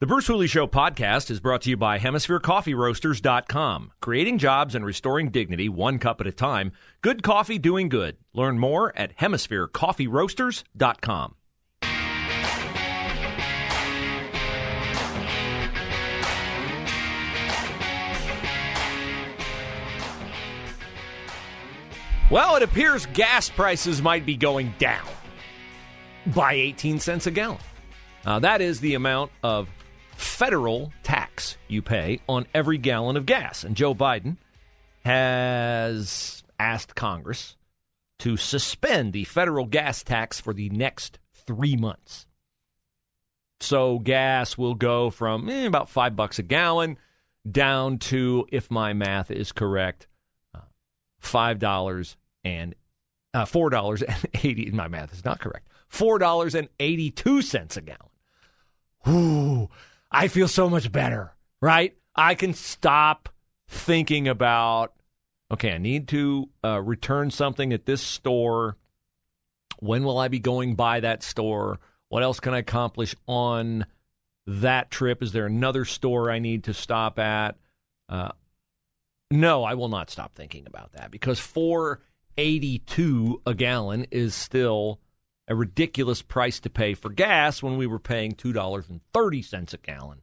The Bruce Hooley Show podcast is brought to you by HemisphereCoffeeRoasters.com. Creating jobs and restoring dignity one cup at a time. Good coffee doing good. Learn more at HemisphereCoffeeRoasters.com. Well, it appears gas prices might be going down by 18 cents a gallon. Uh, that is the amount of federal tax you pay on every gallon of gas. And Joe Biden has asked Congress to suspend the federal gas tax for the next three months. So gas will go from eh, about five bucks a gallon down to, if my math is correct, uh, five dollars and uh, four dollars and eighty. My math is not correct. Four dollars and eighty-two cents a gallon. Ooh, I feel so much better, right? I can stop thinking about, okay, I need to uh, return something at this store. When will I be going by that store? What else can I accomplish on that trip? Is there another store I need to stop at? Uh, no, I will not stop thinking about that because 482 a gallon is still a ridiculous price to pay for gas when we were paying $2.30 a gallon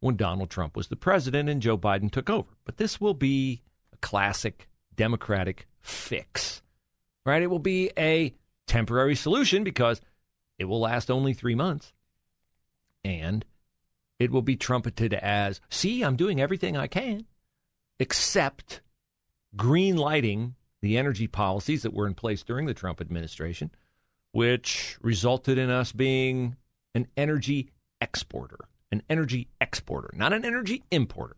when Donald Trump was the president and Joe Biden took over. But this will be a classic Democratic fix, right? It will be a temporary solution because it will last only three months. And it will be trumpeted as, see, I'm doing everything I can, except green lighting the energy policies that were in place during the Trump administration which resulted in us being an energy exporter, an energy exporter, not an energy importer.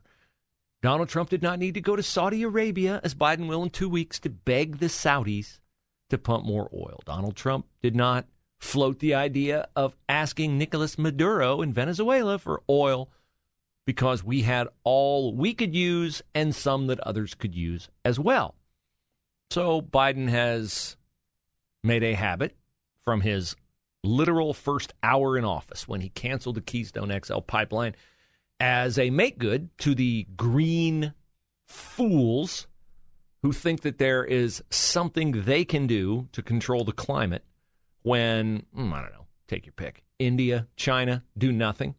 Donald Trump did not need to go to Saudi Arabia, as Biden will in two weeks, to beg the Saudis to pump more oil. Donald Trump did not float the idea of asking Nicolas Maduro in Venezuela for oil because we had all we could use and some that others could use as well. So Biden has made a habit from his literal first hour in office when he canceled the Keystone XL pipeline as a make good to the green fools who think that there is something they can do to control the climate when, mm, I don't know, take your pick. India, China do nothing.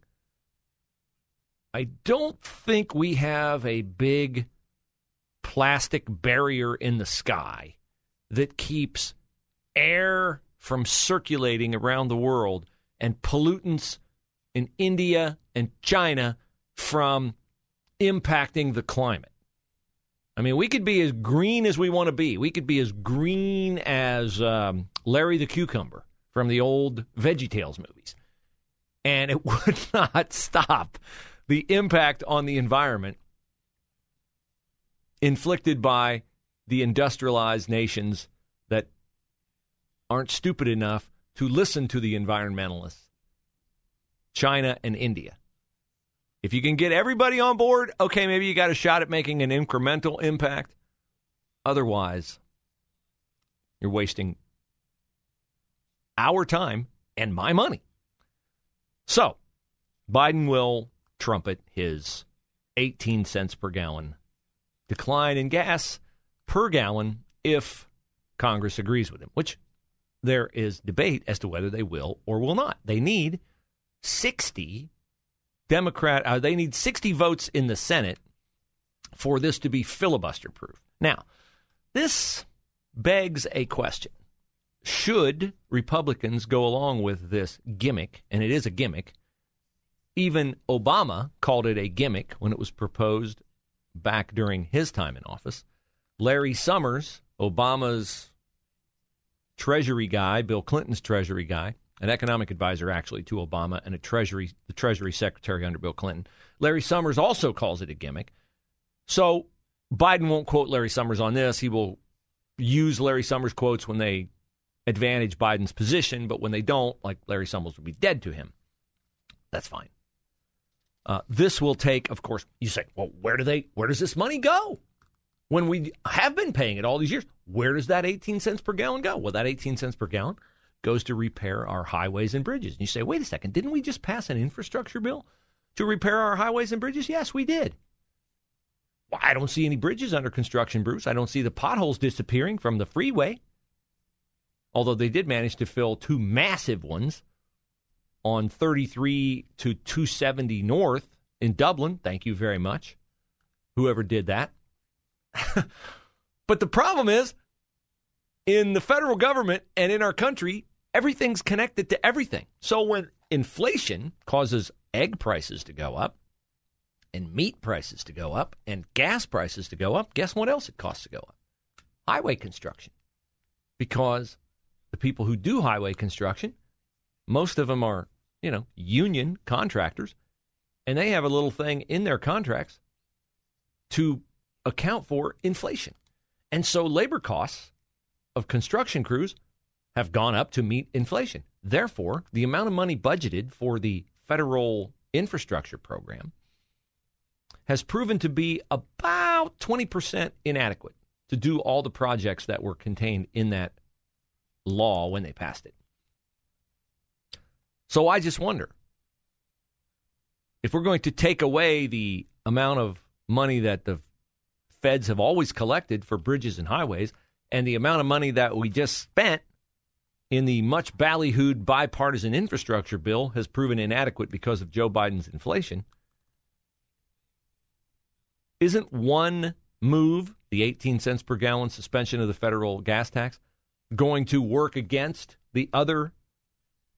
I don't think we have a big plastic barrier in the sky that keeps air from circulating around the world and pollutants in India and China from impacting the climate. I mean, we could be as green as we want to be. We could be as green as um, Larry the Cucumber from the old VeggieTales movies. And it would not stop the impact on the environment inflicted by the industrialized nations that aren't stupid enough to listen to the environmentalists, China and India. If you can get everybody on board, okay, maybe you got a shot at making an incremental impact. Otherwise, you're wasting our time and my money. So, Biden will trumpet his 18 cents per gallon decline in gas per gallon if Congress agrees with him, which there is debate as to whether they will or will not. They need 60 Democrat, uh, they need 60 votes in the Senate for this to be filibuster proof. Now, this begs a question. Should Republicans go along with this gimmick, and it is a gimmick, even Obama called it a gimmick when it was proposed back during his time in office. Larry Summers, Obama's Treasury guy, Bill Clinton's Treasury guy, an economic advisor actually to Obama and a Treasury the Treasury Secretary under Bill Clinton. Larry Summers also calls it a gimmick. So Biden won't quote Larry Summers on this. He will use Larry Summers quotes when they advantage Biden's position, but when they don't, like Larry Summers will be dead to him. That's fine. Uh, this will take, of course. You say, well, where do they? Where does this money go? When we have been paying it all these years, where does that 18 cents per gallon go? Well, that 18 cents per gallon goes to repair our highways and bridges. And you say, wait a second, didn't we just pass an infrastructure bill to repair our highways and bridges? Yes, we did. Well, I don't see any bridges under construction, Bruce. I don't see the potholes disappearing from the freeway. Although they did manage to fill two massive ones on 33 to 270 North in Dublin. Thank you very much, whoever did that. but the problem is, in the federal government and in our country, everything's connected to everything. So when inflation causes egg prices to go up, and meat prices to go up, and gas prices to go up, guess what else it costs to go up? Highway construction. Because the people who do highway construction, most of them are, you know, union contractors, and they have a little thing in their contracts to account for inflation. And so labor costs of construction crews have gone up to meet inflation. Therefore, the amount of money budgeted for the federal infrastructure program has proven to be about 20% inadequate to do all the projects that were contained in that law when they passed it. So I just wonder if we're going to take away the amount of money that the feds have always collected for bridges and highways and the amount of money that we just spent in the much ballyhooed bipartisan infrastructure bill has proven inadequate because of Joe Biden's inflation. Isn't one move, the 18 cents per gallon suspension of the federal gas tax, going to work against the other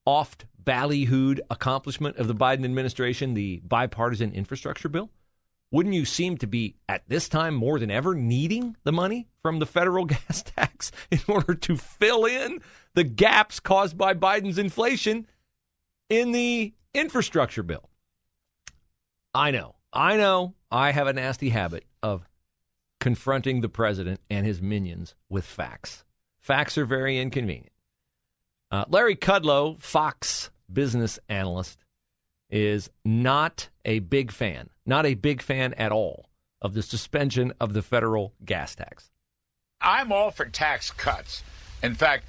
oft ballyhooed accomplishment of the Biden administration, the bipartisan infrastructure bill? Wouldn't you seem to be, at this time more than ever, needing the money from the federal gas tax in order to fill in the gaps caused by Biden's inflation in the infrastructure bill? I know. I know. I have a nasty habit of confronting the president and his minions with facts. Facts are very inconvenient. Uh, Larry Kudlow, Fox business analyst, is not a big fan, not a big fan at all of the suspension of the federal gas tax. I'm all for tax cuts. In fact,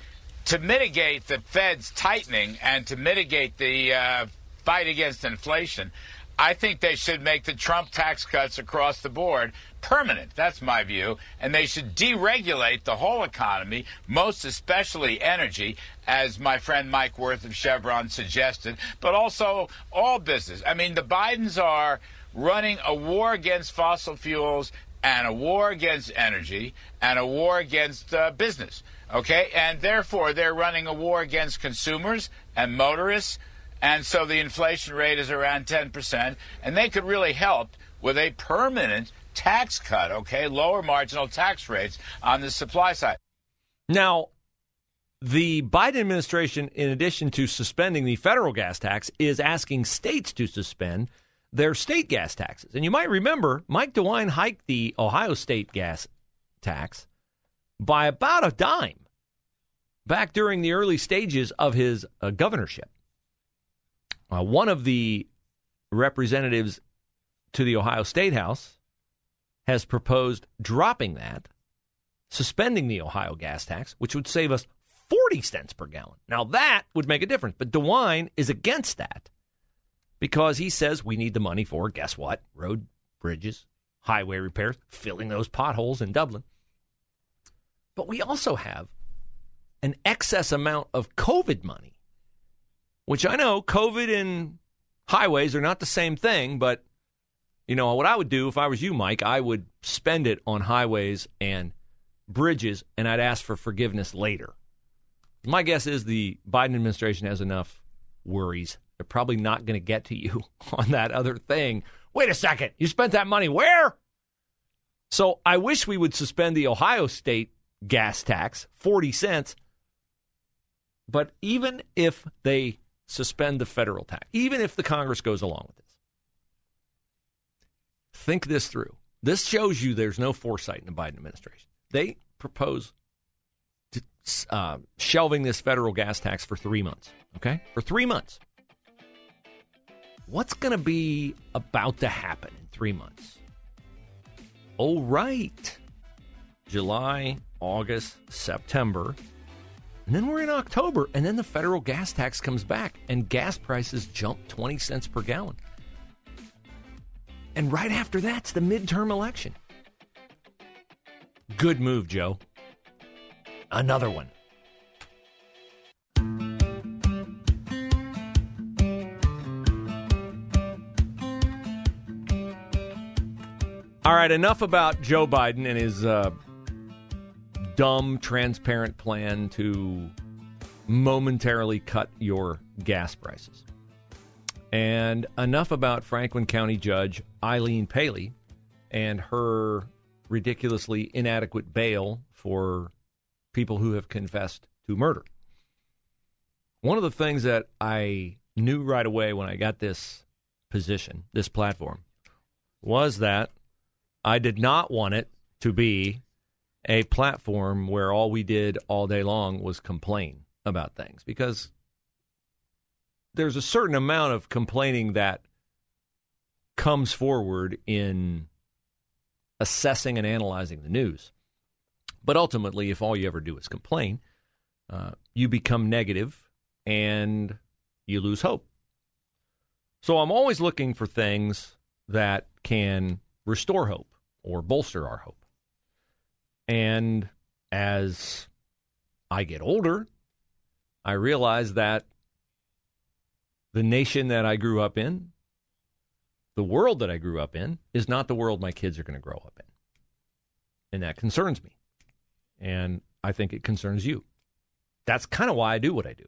to mitigate the Fed's tightening and to mitigate the uh, fight against inflation, I think they should make the Trump tax cuts across the board permanent. That's my view. And they should deregulate the whole economy, most especially energy, as my friend Mike Wirth of Chevron suggested, but also all business. I mean, the Bidens are running a war against fossil fuels and a war against energy and a war against uh, business. Okay? And therefore, they're running a war against consumers and motorists. And so the inflation rate is around 10%. And they could really help with a permanent tax cut, okay? Lower marginal tax rates on the supply side. Now, the Biden administration, in addition to suspending the federal gas tax, is asking states to suspend their state gas taxes. And you might remember Mike DeWine hiked the Ohio state gas tax by about a dime back during the early stages of his uh, governorship. Uh, one of the representatives to the Ohio State House has proposed dropping that, suspending the Ohio gas tax, which would save us 40 cents per gallon. Now, that would make a difference. But DeWine is against that because he says we need the money for, guess what? Road, bridges, highway repairs, filling those potholes in Dublin. But we also have an excess amount of COVID money, which I know COVID and highways are not the same thing, but you know, what I would do if I was you, Mike, I would spend it on highways and bridges, and I'd ask for forgiveness later. My guess is the Biden administration has enough worries. They're probably not going to get to you on that other thing. Wait a second. You spent that money where? So I wish we would suspend the Ohio State gas tax, 40 cents. But even if they suspend the federal tax, even if the Congress goes along with this, think this through. This shows you there's no foresight in the Biden administration. They propose to, uh, shelving this federal gas tax for three months. Okay, for three months. What's going to be about to happen in three months? Oh, right. July, August, September. And then we're in October, and then the federal gas tax comes back, and gas prices jump 20 cents per gallon. And right after that's the midterm election. Good move, Joe. Another one. All right, enough about Joe Biden and his uh, dumb, transparent plan to momentarily cut your gas prices. And enough about Franklin County Judge Eileen Paley and her ridiculously inadequate bail for people who have confessed to murder. One of the things that I knew right away when I got this position, this platform, was that I did not want it to be a platform where all we did all day long was complain about things because there's a certain amount of complaining that comes forward in assessing and analyzing the news. But ultimately, if all you ever do is complain, uh, you become negative and you lose hope. So I'm always looking for things that can restore hope or bolster our hope. And as I get older, I realize that the nation that I grew up in, the world that I grew up in, is not the world my kids are going to grow up in. And that concerns me. And I think it concerns you. That's kind of why I do what I do.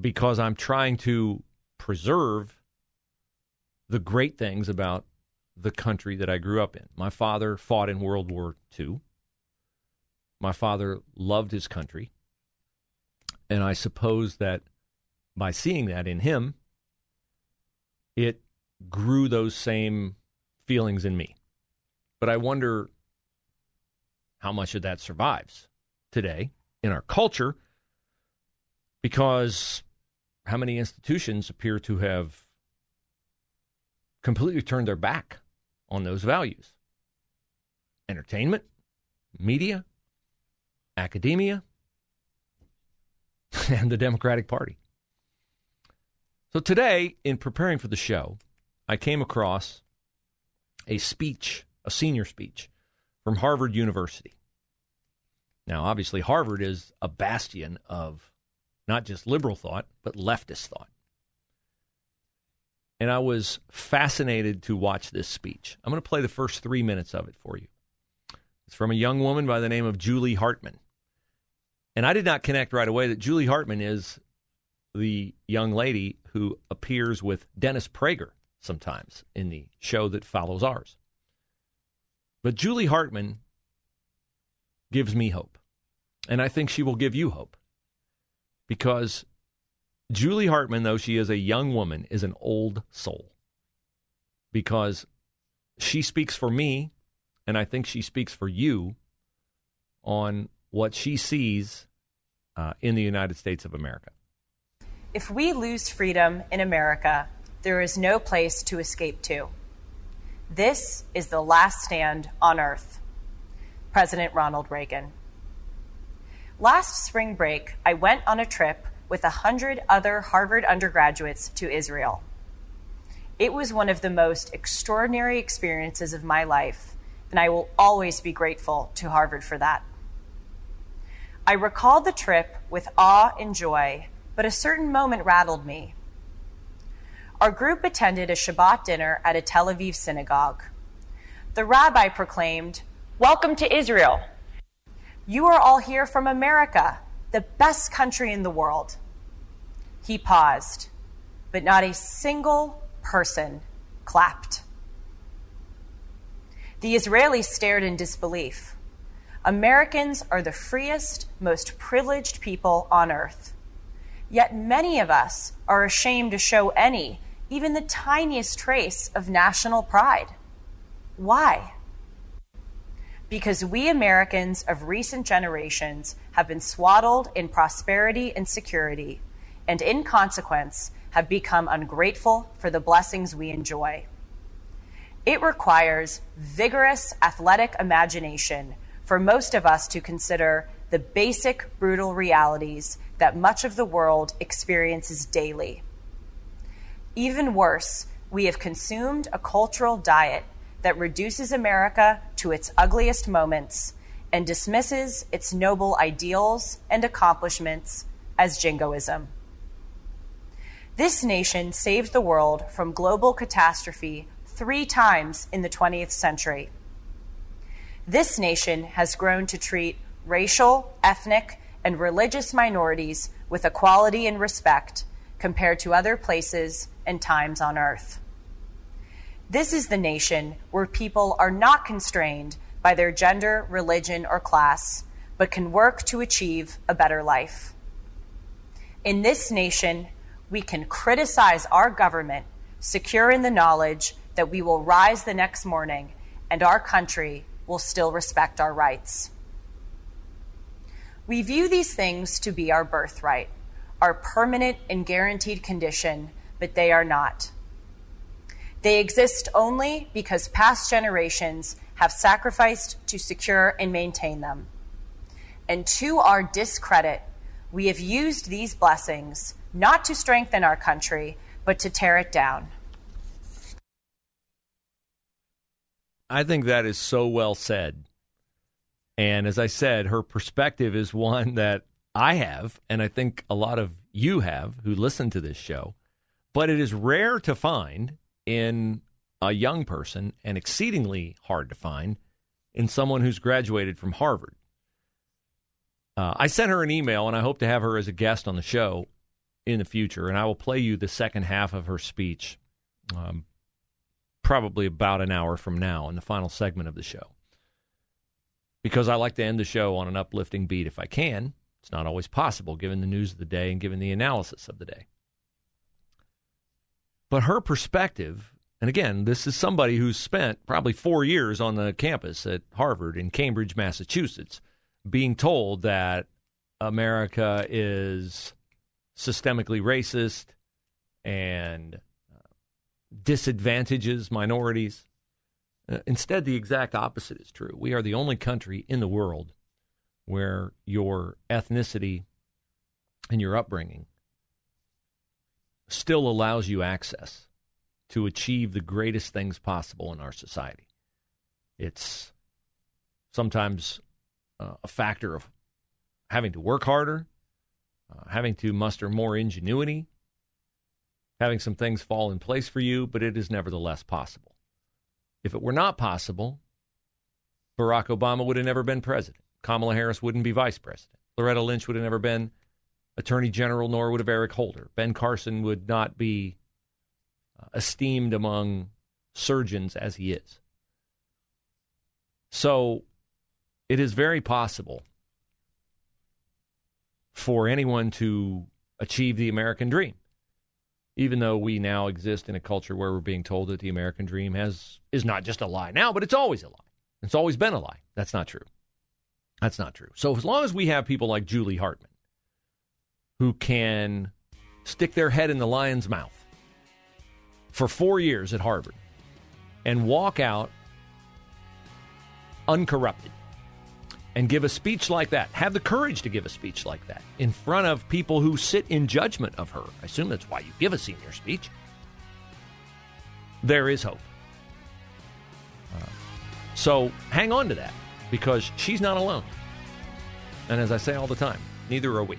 Because I'm trying to preserve the great things about the country that I grew up in. My father fought in World War II. My father loved his country. And I suppose that by seeing that in him, it grew those same feelings in me. But I wonder how much of that survives today in our culture because how many institutions appear to have completely turned their back on those values entertainment, media, academia, and the Democratic Party. So today, in preparing for the show, I came across a speech, a senior speech from Harvard University. Now, obviously, Harvard is a bastion of not just liberal thought, but leftist thought and I was fascinated to watch this speech. I'm going to play the first three minutes of it for you. It's from a young woman by the name of Julie Hartman. And I did not connect right away that Julie Hartman is the young lady who appears with Dennis Prager sometimes in the show that follows ours. But Julie Hartman gives me hope. And I think she will give you hope because Julie Hartman, though she is a young woman, is an old soul because she speaks for me, and I think she speaks for you on what she sees uh, in the United States of America. If we lose freedom in America, there is no place to escape to. This is the last stand on earth. President Ronald Reagan. Last spring break, I went on a trip with a hundred other Harvard undergraduates to Israel. It was one of the most extraordinary experiences of my life, and I will always be grateful to Harvard for that. I recalled the trip with awe and joy, but a certain moment rattled me. Our group attended a Shabbat dinner at a Tel Aviv synagogue. The rabbi proclaimed, Welcome to Israel. You are all here from America, the best country in the world. He paused, but not a single person clapped. The Israelis stared in disbelief. Americans are the freest, most privileged people on earth. Yet many of us are ashamed to show any, even the tiniest trace of national pride. Why? Because we Americans of recent generations have been swaddled in prosperity and security, and in consequence have become ungrateful for the blessings we enjoy. It requires vigorous athletic imagination for most of us to consider the basic brutal realities that much of the world experiences daily. Even worse, we have consumed a cultural diet that reduces America to its ugliest moments and dismisses its noble ideals and accomplishments as jingoism. This nation saved the world from global catastrophe three times in the 20th century. This nation has grown to treat racial, ethnic, and religious minorities with equality and respect compared to other places and times on earth. This is the nation where people are not constrained by their gender, religion, or class, but can work to achieve a better life. In this nation, we can criticize our government, secure in the knowledge that we will rise the next morning and our country will still respect our rights. We view these things to be our birthright, our permanent and guaranteed condition, but they are not. They exist only because past generations have sacrificed to secure and maintain them. And to our discredit, we have used these blessings not to strengthen our country, but to tear it down. I think that is so well said. And as I said, her perspective is one that I have, and I think a lot of you have who listen to this show. But it is rare to find in a young person and exceedingly hard to find in someone who's graduated from Harvard. Uh, I sent her an email, and I hope to have her as a guest on the show in the future. And I will play you the second half of her speech, um, probably about an hour from now, in the final segment of the show because I like to end the show on an uplifting beat if I can. It's not always possible given the news of the day and given the analysis of the day. But her perspective, and again, this is somebody who's spent probably four years on the campus at Harvard in Cambridge, Massachusetts, being told that America is systemically racist and uh, disadvantages minorities. Uh, instead, the exact opposite is true. We are the only country in the world where your ethnicity and your upbringing still allows you access to achieve the greatest things possible in our society. It's sometimes uh, a factor of having to work harder, uh, having to muster more ingenuity, having some things fall in place for you, but it is nevertheless possible. If it were not possible, Barack Obama would have never been president. Kamala Harris wouldn't be vice president. Loretta Lynch would have never been attorney general, nor would have Eric Holder. Ben Carson would not be uh, esteemed among surgeons as he is. So it is very possible for anyone to achieve the American dream even though we now exist in a culture where we're being told that the American dream has is not just a lie now, but it's always a lie. It's always been a lie. That's not true. That's not true. So as long as we have people like Julie Hartman who can stick their head in the lion's mouth for 4 years at Harvard and walk out uncorrupted and give a speech like that, have the courage to give a speech like that in front of people who sit in judgment of her. I assume that's why you give a senior speech. There is hope. Uh, so hang on to that because she's not alone. And as I say all the time, neither are we.